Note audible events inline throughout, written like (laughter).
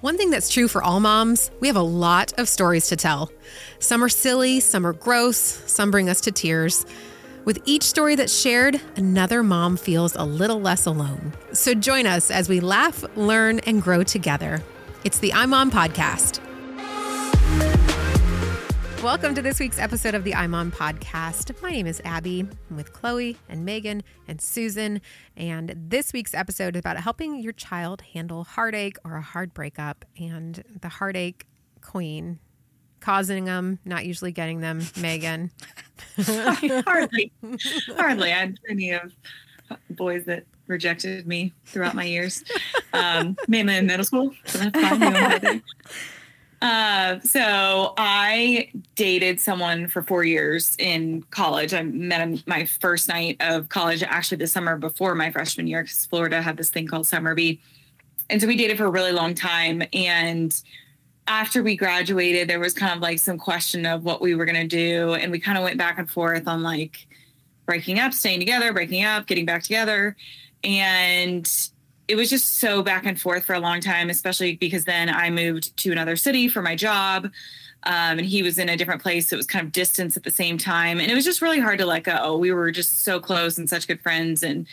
One thing that's true for all moms, we have a lot of stories to tell. Some are silly, some are gross, some bring us to tears. With each story that's shared, another mom feels a little less alone. So join us as we laugh, learn, and grow together. It's the iMom Podcast. Welcome to this week's episode of the iMom Podcast. My name is Abby. I'm with Chloe and Megan and Susan. And this week's episode is about helping your child handle heartache or a hard breakup and the heartache queen causing them, not usually getting them, (laughs) Megan. (laughs) hardly. Hardly. I had plenty of boys that rejected me throughout my years, um, mainly in middle school. So. (laughs) Uh, so I dated someone for four years in college. I met him my first night of college, actually the summer before my freshman year, because Florida had this thing called Summer B. And so we dated for a really long time. And after we graduated, there was kind of like some question of what we were going to do. And we kind of went back and forth on like breaking up, staying together, breaking up, getting back together. And it was just so back and forth for a long time, especially because then I moved to another city for my job. Um, and he was in a different place. So it was kind of distance at the same time. And it was just really hard to let go. We were just so close and such good friends. And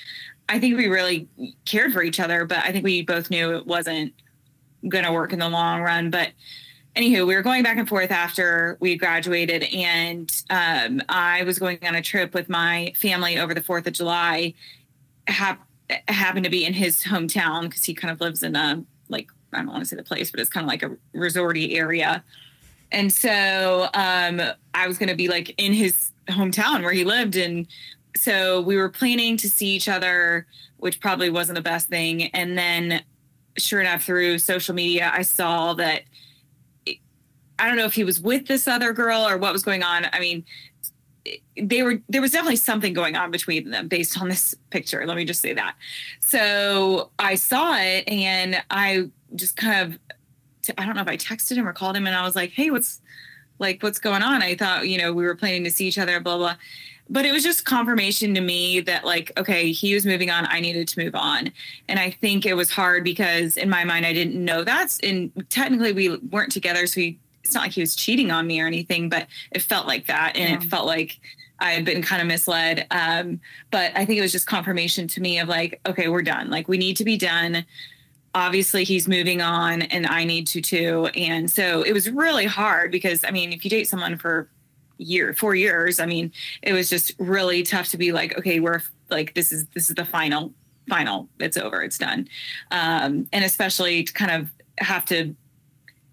I think we really cared for each other, but I think we both knew it wasn't going to work in the long run. But anywho, we were going back and forth after we graduated. And um, I was going on a trip with my family over the 4th of July. Have happened to be in his hometown because he kind of lives in a like I don't want to say the place, but it's kind of like a resorty area. And so um, I was going to be like in his hometown where he lived, and so we were planning to see each other, which probably wasn't the best thing. And then, sure enough, through social media, I saw that. I don't know if he was with this other girl or what was going on. I mean, they were there was definitely something going on between them based on this picture. Let me just say that. So i saw it and i just kind of i don't know if i texted him or called him and i was like hey what's like what's going on? I thought you know we were planning to see each other blah blah. But it was just confirmation to me that like okay he was moving on. I needed to move on. And i think it was hard because in my mind i didn't know that. And technically we weren't together so we it's not like he was cheating on me or anything, but it felt like that. And yeah. it felt like I had been kind of misled. Um, but I think it was just confirmation to me of like, okay, we're done. Like we need to be done. Obviously, he's moving on and I need to too. And so it was really hard because I mean, if you date someone for year, four years, I mean, it was just really tough to be like, okay, we're like, this is, this is the final, final, it's over, it's done. Um, and especially to kind of have to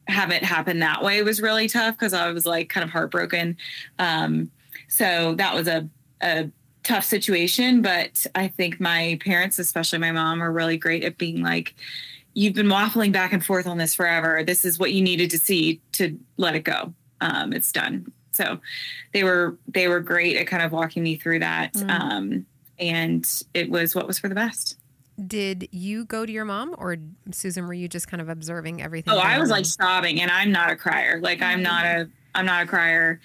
have it happen that way was really tough because I was like kind of heartbroken. Um, so that was a, a tough situation. But I think my parents, especially my mom, are really great at being like, you've been waffling back and forth on this forever. This is what you needed to see to let it go. Um, it's done. So they were they were great at kind of walking me through that. Mm. Um, and it was what was for the best. Did you go to your mom or Susan? Were you just kind of observing everything? Oh, I was like sobbing, and I'm not a crier. Like mm-hmm. I'm not a I'm not a crier.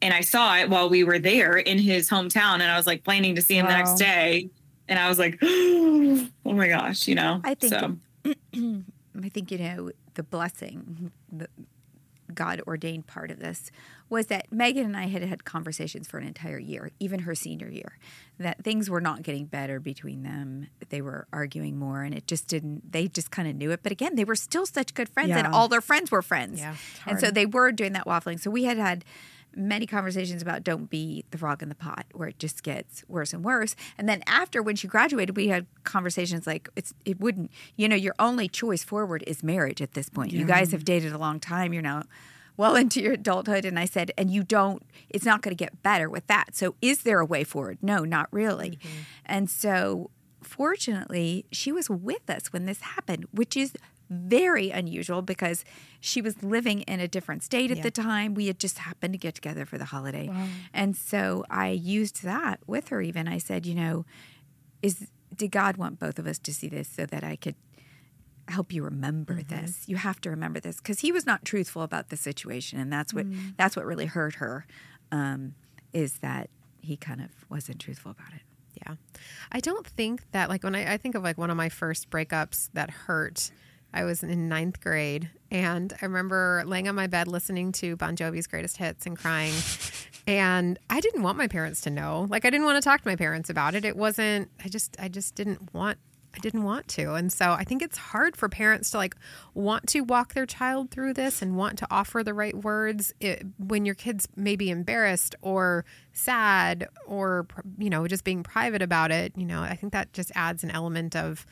And I saw it while we were there in his hometown, and I was like planning to see him wow. the next day, and I was like, (gasps) oh my gosh, you know. I think. So. (clears throat) I think you know the blessing, the God ordained part of this was that Megan and I had had conversations for an entire year, even her senior year, that things were not getting better between them. They were arguing more, and it just didn't, they just kind of knew it. But again, they were still such good friends, yeah. and all their friends were friends. Yeah, and so they were doing that waffling. So we had had many conversations about don't be the frog in the pot where it just gets worse and worse and then after when she graduated we had conversations like it's it wouldn't you know your only choice forward is marriage at this point yeah. you guys have dated a long time you're now well into your adulthood and I said, and you don't, it's not going to get better with that. So is there a way forward? No, not really. Mm-hmm. And so fortunately, she was with us when this happened, which is very unusual because she was living in a different state at yeah. the time. We had just happened to get together for the holiday. Wow. And so I used that with her even. I said, you know, is did God want both of us to see this so that I could help you remember mm-hmm. this. You have to remember this because he was not truthful about the situation, and that's what mm. that's what really hurt her. Um, is that he kind of wasn't truthful about it. Yeah, I don't think that like when I, I think of like one of my first breakups that hurt I was in ninth grade, and I remember laying on my bed listening to Bon Jovi's greatest hits and crying. and I didn't want my parents to know. Like I didn't want to talk to my parents about it. It wasn't. I just. I just didn't want I didn't want to. And so I think it's hard for parents to like want to walk their child through this and want to offer the right words it, when your kids may be embarrassed or sad or, you know, just being private about it. You know, I think that just adds an element of,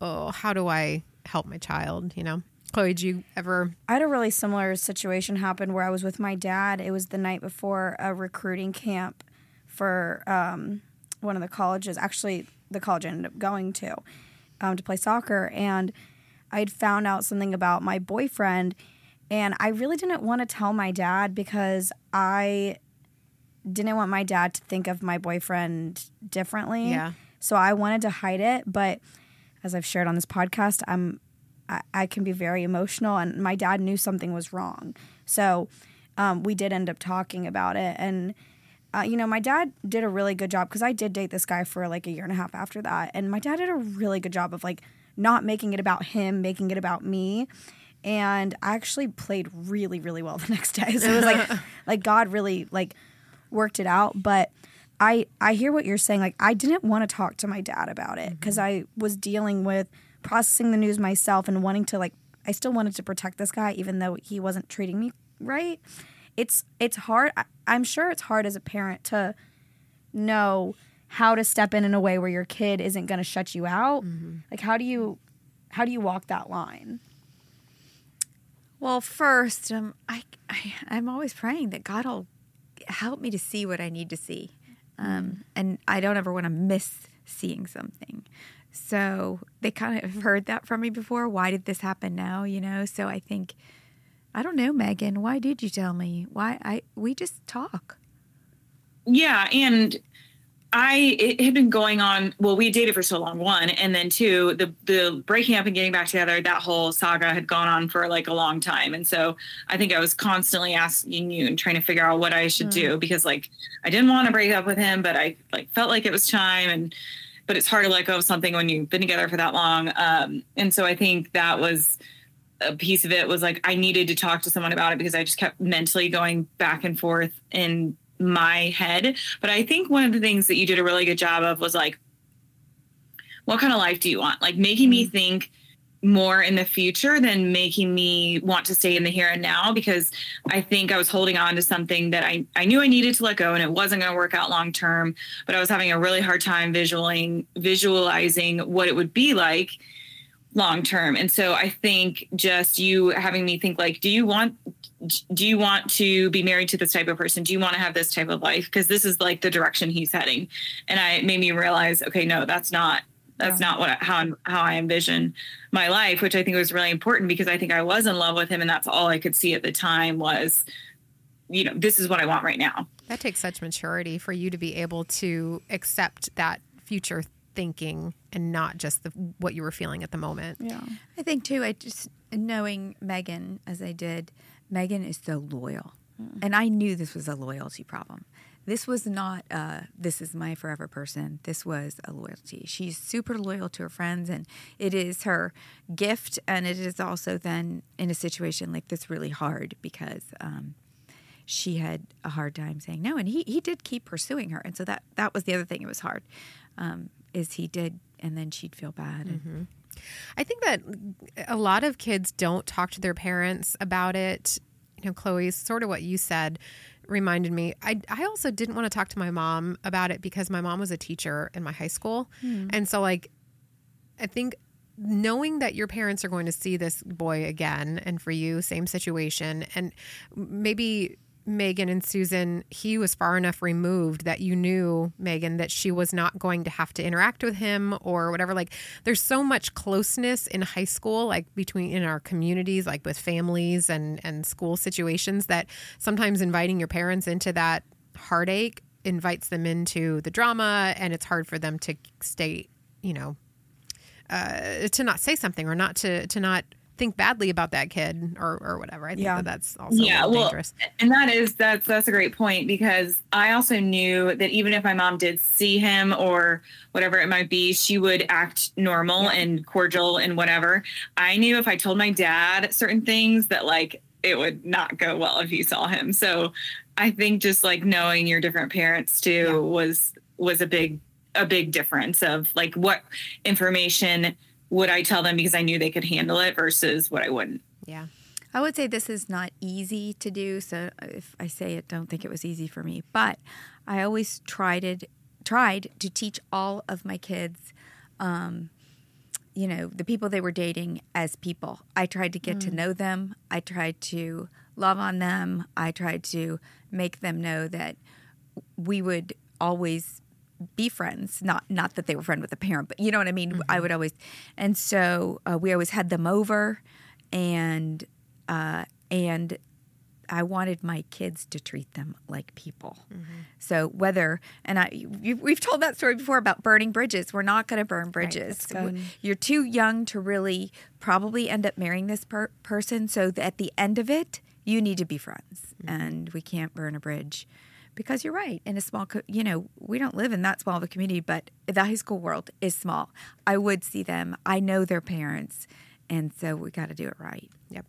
oh, how do I help my child, you know? Chloe, did you ever? I had a really similar situation happen where I was with my dad. It was the night before a recruiting camp for um, one of the colleges. Actually, the college I ended up going to um, to play soccer, and I'd found out something about my boyfriend, and I really didn't want to tell my dad because I didn't want my dad to think of my boyfriend differently. Yeah. So I wanted to hide it, but as I've shared on this podcast, I'm I, I can be very emotional, and my dad knew something was wrong. So um, we did end up talking about it, and uh, you know, my dad did a really good job because I did date this guy for like a year and a half after that. And my dad did a really good job of like not making it about him, making it about me. And I actually played really, really well (laughs) the next day. So it was like, (laughs) like God really like worked it out. But I, I hear what you're saying. Like I didn't want to talk to my dad about it because mm-hmm. I was dealing with processing the news myself and wanting to like, I still wanted to protect this guy even though he wasn't treating me right it's it's hard. I, I'm sure it's hard as a parent to know how to step in in a way where your kid isn't going to shut you out. Mm-hmm. Like how do you how do you walk that line? Well, first, um, I, I I'm always praying that God will help me to see what I need to see, um, and I don't ever want to miss seeing something. So they kind of (laughs) heard that from me before. Why did this happen now? You know. So I think I don't know, Megan. Why did you tell me? Why I we just talk. Yeah, and I it had been going on. Well, we dated for so long, one, and then two, the the breaking up and getting back together. That whole saga had gone on for like a long time, and so I think I was constantly asking you and trying to figure out what I should mm. do because like I didn't want to break up with him, but I like felt like it was time, and but it's hard to let go of something when you've been together for that long. Um, and so I think that was a piece of it was like I needed to talk to someone about it because I just kept mentally going back and forth in my head. But I think one of the things that you did a really good job of was like, what kind of life do you want? Like making me mm-hmm. think more in the future than making me want to stay in the here and now because I think I was holding on to something that I, I knew I needed to let go and it wasn't going to work out long term, but I was having a really hard time visualizing visualizing what it would be like long term. And so I think just you having me think like, do you want do you want to be married to this type of person? Do you want to have this type of life? Because this is like the direction he's heading. And I made me realize, okay, no, that's not that's yeah. not what how how I envision my life, which I think was really important because I think I was in love with him and that's all I could see at the time was you know, this is what I want right now. That takes such maturity for you to be able to accept that future thinking and not just the, what you were feeling at the moment. Yeah. I think too, I just knowing Megan as I did, Megan is so loyal. Mm. And I knew this was a loyalty problem. This was not, uh, this is my forever person. This was a loyalty. She's super loyal to her friends, and it is her gift. And it is also then in a situation like this really hard because um, she had a hard time saying no. And he, he did keep pursuing her. And so that, that was the other thing. It was hard. Um, is he did, and then she'd feel bad. Mm-hmm. I think that a lot of kids don't talk to their parents about it. You know, Chloe's sort of what you said reminded me. I, I also didn't want to talk to my mom about it because my mom was a teacher in my high school. Mm. And so, like, I think knowing that your parents are going to see this boy again and for you, same situation, and maybe Megan and Susan, he was far enough removed that you knew, Megan, that she was not going to have to interact with him or whatever. Like, there's so much closeness in high school, like between in our communities, like with families and, and school situations, that sometimes inviting your parents into that heartache invites them into the drama and it's hard for them to stay, you know, uh, to not say something or not to, to not think badly about that kid or, or whatever. I think Yeah. that that's also yeah well dangerous. and that is that's that's a great point because i also knew that even if my mom did see him or whatever it might be she would act normal and cordial and whatever i knew if i told my dad certain things that like it would not go well if he saw him so i think just like knowing your different parents too Yeah. was was a big a big difference of like what information would i tell them because i knew they could handle it versus what i wouldn't Yeah. I would say this is not easy to do. So if I say it, don't think it was easy for me. But I always tried it, tried to teach all of my kids, um, you know, the people they were dating as people. I tried to get to know them. I tried to love on them. I tried to make them know that we would always be friends not not that they were friend with a parent but you know what i mean i would always and so uh, we always had them over and uh, and I wanted my kids to treat them like people. So whether and I you, we've told that story before about burning bridges. We're not going to burn bridges. good. You're too young to really probably end up marrying this per- person. So that at the end of it, you need to be friends, and we can't burn a bridge. Because you're right, in a small, co- you know, we don't live in that small of a community, but the high school world is small. I would see them. I know their parents, and so we got to do it right. Yep.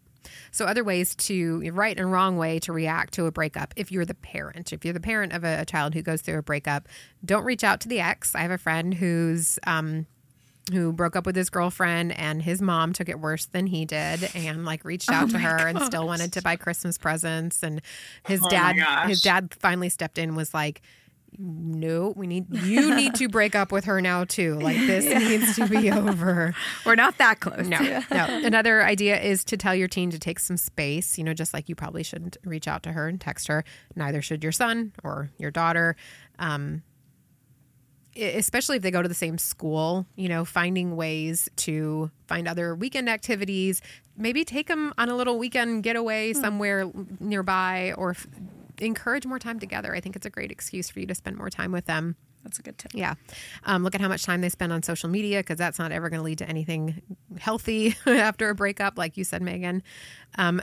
So other ways to right and wrong way to react to a breakup. If you're the parent, if you're the parent of a, a child who goes through a breakup, don't reach out to the ex. I have a friend who's um, who broke up with his girlfriend and his mom took it worse than he did and like reached (laughs) out to her and still wanted to buy Christmas presents and his Oh dad his dad finally stepped in and was like no we need you need to break up with her now too like (laughs) this needs to be over (laughs) We're not that close. no, no. Another idea is to tell your teen to take some space. You know, just like you probably shouldn't reach out to her and text her. Neither should your son or your daughter. Um, especially if they go to the same school, you know, finding ways to find other weekend activities. Maybe take them on a little weekend getaway somewhere nearby or f- encourage more time together. I think it's a great excuse for you to spend more time with them. That's a good tip. Yeah. Um, look at how much time they spend on social media because that's not ever going to lead to anything healthy (laughs) after a breakup, like you said, Megan. Um,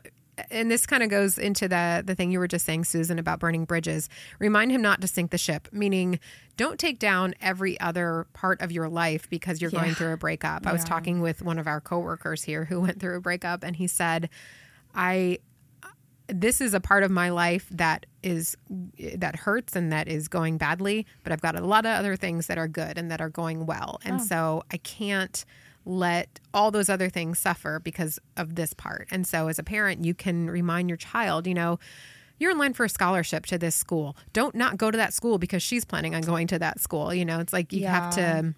and this kind of goes into the the thing you were just saying, Susan, about burning bridges. Remind him not to sink the ship, meaning don't take down every other part of your life because you're going through a breakup. I was talking with one of our coworkers here who (laughs) went through a breakup, and he said, "I this is a part of my life that is that hurts and that is going badly but i've got a lot of other things that are good and that are going well and oh. so i can't let all those other things suffer because of this part and so as a parent you can remind your child you know you're in line for a scholarship to this school don't not go to that school because she's planning on going to that school you know it's like you have to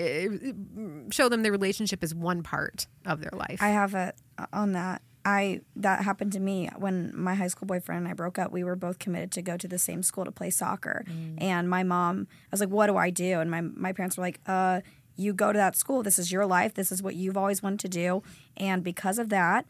uh, show them the relationship is one part of their life I have a on that. I that happened to me when my high school boyfriend and I broke up. We were both committed to go to the same school to play soccer. And my mom, I was like, "What do I do?" And my my parents were like, "Uh, you go to that school. This is your life. This is what you've always wanted to do." And because of that,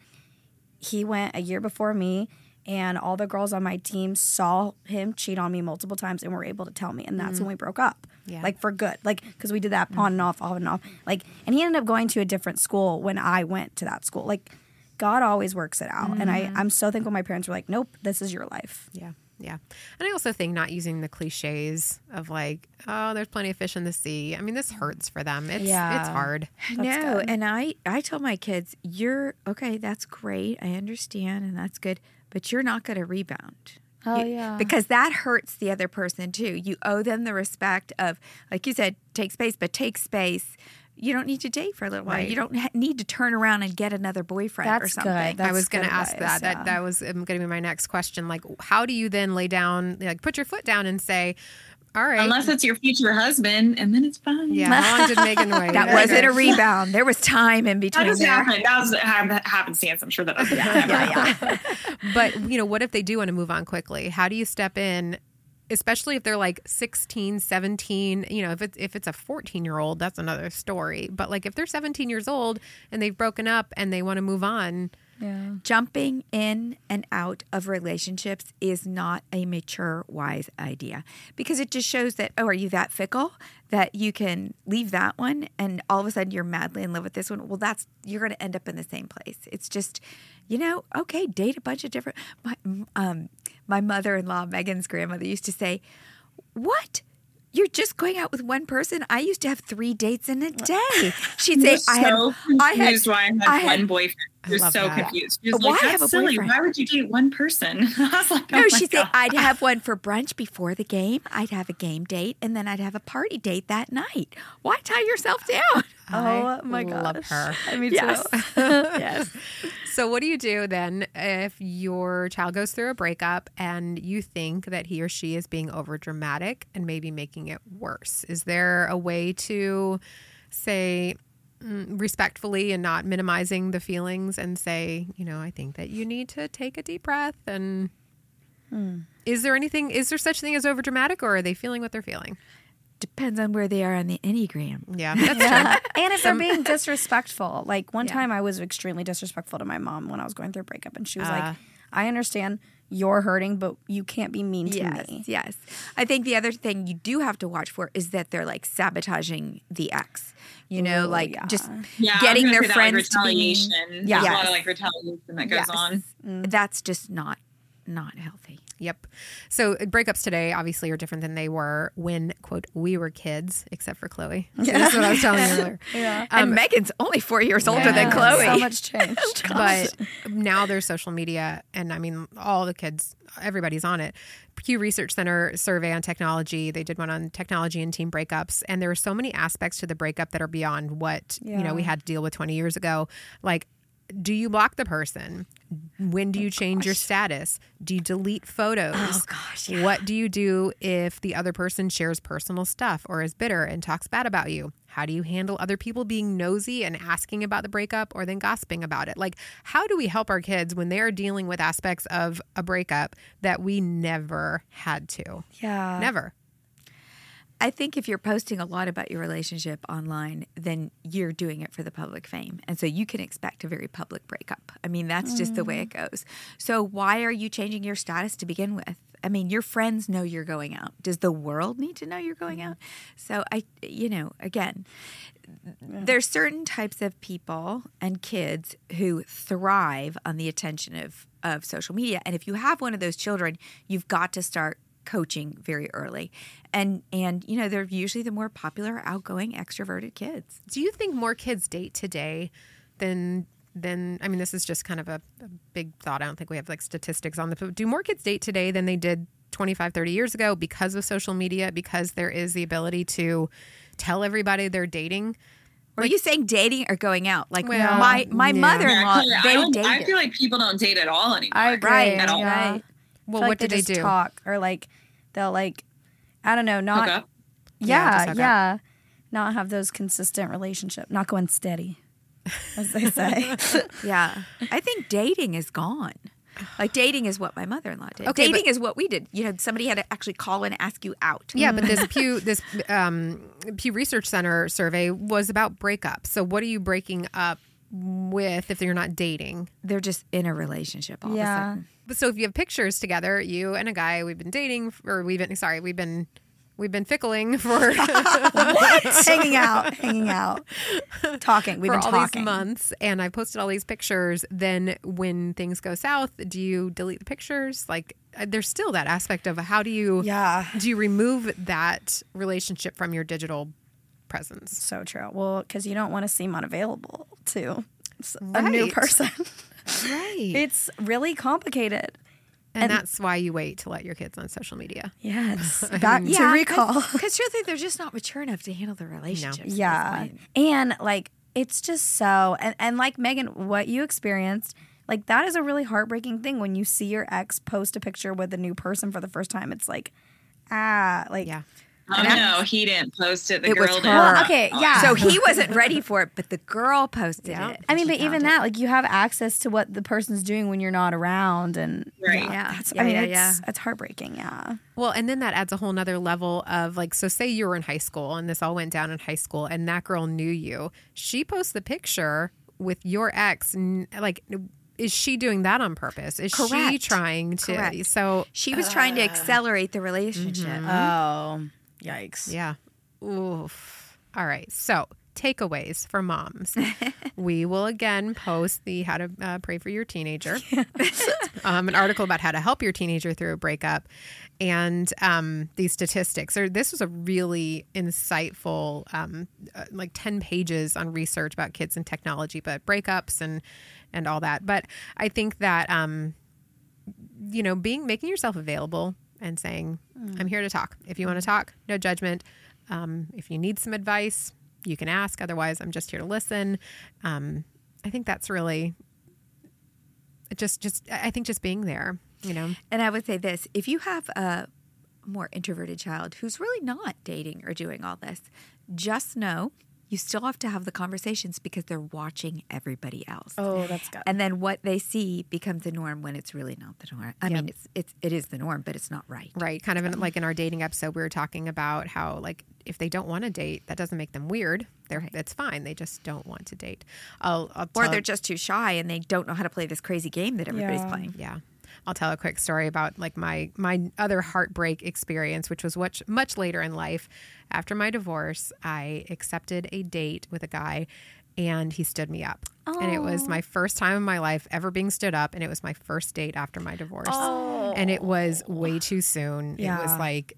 he went a year before me and all the girls on my team saw him cheat on me multiple times and were able to tell me and that's when mm-hmm. we broke up Yeah. like for good like because we did that on and mm-hmm. off on and off like and he ended up going to a different school when i went to that school like god always works it out and i mm-hmm. i'm so thankful my parents were like nope this is your life Yeah. Yeah. And I also think not using the cliches of like, oh, there's plenty of fish in the sea. I mean, this hurts for them. It's Yeah. it's hard. no, good. and I I tell my kids, you're okay. That's great. I understand, and that's good. But you're not going to rebound. Oh, You- yeah. because that hurts the other person too. You owe them the respect of, like you said, take space, but take space. You don't need to date for a little while. Right. You don't ha- need to turn around and get another boyfriend or That's good. something. That's I was going to ask that. That yeah. that was um, going to be my next question. Like, how do you then lay down, like, put your foot down and say, all right. Unless it's your future husband, and then it's fine. yeah. How long did Megan wait? (laughs) that wasn't a rebound. There was time in between doesn't there. happen. That was ha- happenstance. I'm sure that doesn't (laughs) happen. (laughs) but you know what if they do want to move on quickly how do you step in especially if they're like 16 17 you know if it's if it's a 14 year old that's another story but like if they're 17 years old and they've broken up and they want to move on Yeah. Jumping in and out of relationships is not a mature, wise idea because it just shows that, oh, are you that fickle that you can leave that one and all of a sudden you're madly in love with this one? Well, that's, you're going to end up in the same place. It's just, you know, okay, date a bunch of different. My, um, my mother in law, Megan's grandmother, used to say, What? You're just going out with one person. I used to have three dates in a day. (laughs) She'd say, was "I had, so I had, why I had I had- one boyfriend. She was so that. confused. She was Why like, "That's silly. boyfriend?" Why would you date one person?" (laughs) I was like, No, "Oh she'd God." I'd have one for brunch before the game. I'd have a game date, and then I'd have a party date that night. Why tie yourself down? I Oh my god. love her. I mean, Yes. too. (laughs) yes. So, what do you do then if your child goes through a breakup and you think that he or she is being over dramatic and maybe making it worse? Is there a way to say mm, respectfully and not minimizing the feelings and say, you know, I think that you need to take a deep breath and. Is there anything? Is there such thing as over dramatic, or are they feeling what they're feeling? Depends on where they are on the enneagram. Yeah, (laughs) that's Yeah. true. and if they're being disrespectful, like one Yeah. time I was extremely disrespectful to my mom when I was going through a breakup, and she was Ah. like, "I understand you're hurting, but you can't be mean to Yes, me." yes. I think the other thing you do have to watch for is that they're like sabotaging the ex. You know, Ooh, like yeah. just Yeah, getting their friends like, to be retaliation. Yeah. There's a lot of like retaliation that goes Yes. on. That's just not not healthy. Yep. So uh, breakups today obviously are different than they were when quote we were kids, except for Chloe. So (laughs) That's what I was telling you earlier. (laughs) Yeah. and Megan's only four years older Yeah. than Chloe. So much changed. (laughs) But now there's social media, and I mean all the kids, everybody's on it. Pew Research Center survey on technology. They did one on technology and team breakups, and there are so many aspects to the breakup that are beyond what you know we had to deal with 20 years ago. Like, do you block the person? When do you change your status? Do you delete photos? Oh, gosh, yeah. What do you do if the other person shares personal stuff or is bitter and talks bad about you? How do you handle other people being nosy and asking about the breakup or then gossiping about it? Like, how do we help our kids when they are dealing with aspects of a breakup that we never had to? yeah. Never. I think if you're posting a lot about your relationship online, then you're doing it for the public fame. And so you can expect a very public breakup. I mean, that's just the way mm. it goes. So why are you changing your status to begin with? I mean, your friends know you're going out. Does the world need to know you're going mm-hmm. out? So I, you know, again, there's certain types of people and kids who thrive on the attention of of social media and if you have one of those children you've got to start coaching very early and and you know they're usually the more popular outgoing extroverted kids Do you think more kids date today than than I mean this is just kind of a, a big thought. I don't think we have like statistics on the but do more kids date today than they did 25 30 years ago because of social media because there is the ability to tell everybody they're dating are you saying dating or going out like Well, my my yeah. mother-in-law Yeah, I, they don't- I feel like people don't date at all anymore. I agree. Right, at all. yeah. right. well feel what like do they just do Talk or like they'll like, I don't know, not up. Yeah, yeah, just hook up. yeah, not have those consistent relationship, not going steady, as they say. (laughs) yeah. I think dating is gone. Like dating is what my mother-in-law did. Okay, but- dating is what we did. You know somebody had to actually call and ask you out. Yeah but this (laughs) pew this um, pew research center survey was about breakup so what are you breaking up with if you're not dating they're just in a relationship all of a yeah, sudden But so if you have pictures together, you and a guy, we've been dating, or we've been sorry, we've been we've been fickling (laughs) for (laughs) hanging out, hanging out, talking. We've for been all talking. these months, and I posted all these pictures. Then when things go south, do you delete the pictures? Like uh, there's still that aspect of how do you Yeah, do you remove that relationship from your digital presence? so true. Well, because you don't want to seem unavailable to a new person. (laughs) Right, it's really complicated. and, and- that's why you wait to let your kids on social media. Yes, (laughs) back to recall. because truthfully they're just not mature enough to handle the relationship. at this Yeah. And like it's just so and, and like Megan, what you experienced, like that is a really heartbreaking thing when you see your ex post a picture with a new person for the first time. It's like ah like Yeah, Oh no, he didn't post it. The It was girl her. did. Well, okay, oh. yeah. so he (laughs) wasn't ready for it but the girl posted Yeah. it I mean, and but even found that, it. like you have access to what the person's doing when you're not around and Right. yeah, Yeah. that's, Yeah, I mean yeah, it's yeah. it's heartbreaking, yeah. Well, and then that adds a whole nother level of like, so say you were in high school and this all went down in high school and that girl knew you. She posts the picture with your ex. Like, is she doing that on purpose? Is she trying to? Correct. So She was trying to accelerate the relationship. Mm-hmm. Oh, yikes. Yeah. Oof. All right. So, takeaways for moms. (laughs) we will again post the how to uh, pray for your teenager, (laughs) (laughs) um, an article about how to help your teenager through a breakup, and um, these statistics. Or this was a really insightful, um, uh, like ten pages on research about kids and technology, but breakups and and all that. But I think that um, you know, being making yourself available and saying, "I'm here to talk. If you want to talk, no judgment. Um, if you need some advice, you can ask. Otherwise, I'm just here to listen." Um, I think that's really just just. I think just being there. You know, And I would say this if you have a more introverted child who's really not dating or doing all this, just know you still have to have the conversations because they're watching everybody else. Oh, that's good. And then what they see becomes the norm when it's really not the norm. I Yep. mean, it's it's it is the norm, but it's not right. right? Kind of in, like in our dating episode, we were talking about how like if they don't want to date, that doesn't make them weird. They're Right. it's fine. They just don't want to date. I'll, I'll Or they're just too shy and they don't know how to play this crazy game that everybody's Yeah. playing. yeah i'll tell a quick story about like my my other heartbreak experience which was much much later in life. After my divorce i accepted a date with a guy and he stood me up. And it was my first time in my life ever being stood up and it was my first date after my divorce. Oh. and it was way too soon. It was like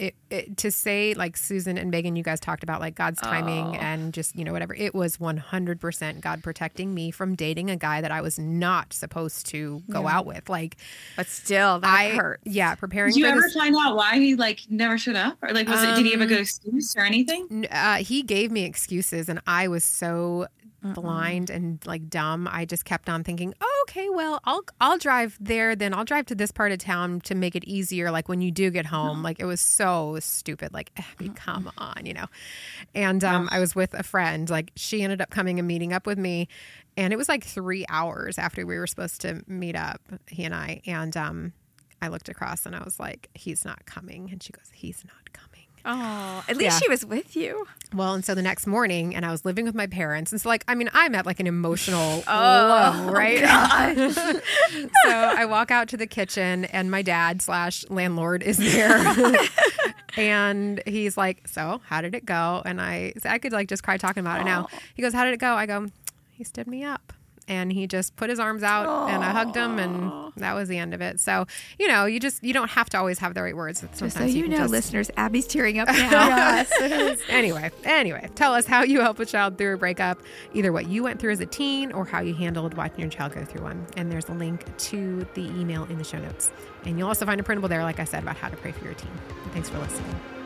it, it, to say like Susan and Megan, you guys talked about like God's timing and just you know whatever. It was one hundred percent God protecting me from dating a guy that I was not supposed to go out with. Like But still, that I hurts. yeah, preparing for that. Did you for ever this. find out why he like never showed up, or like was it? Did he have a Um, good excuse or anything? Uh, he gave me excuses, and I was so blind and like dumb. I just kept on thinking, oh, okay, well, I'll I'll drive there. Then I'll drive to this part of town to make it easier. Like when you do get home, like it was so stupid. Like, (laughs) Abby, come on, you know. And um, I was with a friend. Like she ended up coming and meeting up with me, and it was like three hours after we were supposed to meet up. He and I, and um, I looked across and I was like, he's not coming, and she goes, he's not coming. Oh, at least Yeah. she was with you. Well, and so the next morning, and I was living with my parents. And so, like, I mean, I'm at like an emotional (laughs) oh, low, oh, right? (laughs) so I walk out to the kitchen, and my dad slash landlord is there. (laughs) and he's like, So, how did it go? And I, I could like just cry talking about it now. He goes, How did it go? I go, He stood me up. And he just put his arms out and I hugged him and that was the end of it. So, you know, you just you don't have to always have the right words. Sometimes Just so you can know, just- listeners, Abby's tearing up (laughs) now. yes. (laughs) anyway, anyway, tell us how you help a child through a breakup, either what you went through as a teen or how you handled watching your child go through one. And there's a link to the email in the show notes. And you'll also find a printable there, like I said, about how to pray for your teen. Thanks for listening.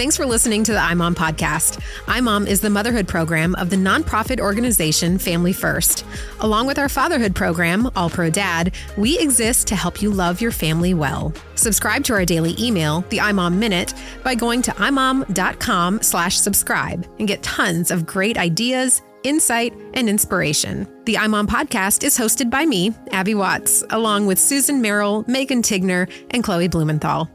Thanks for listening to the iMom podcast. iMom is the motherhood program of the nonprofit organization Family First. Along with our fatherhood program, All Pro Dad, we exist to help you love your family well. Subscribe to our daily email, the iMom Minute, by going to imom.com slash subscribe and get tons of great ideas, insight, and inspiration. The iMom podcast is hosted by me, Abby Watts, along with Susan Merrill, Megan Tigner, and Chloe Blumenthal.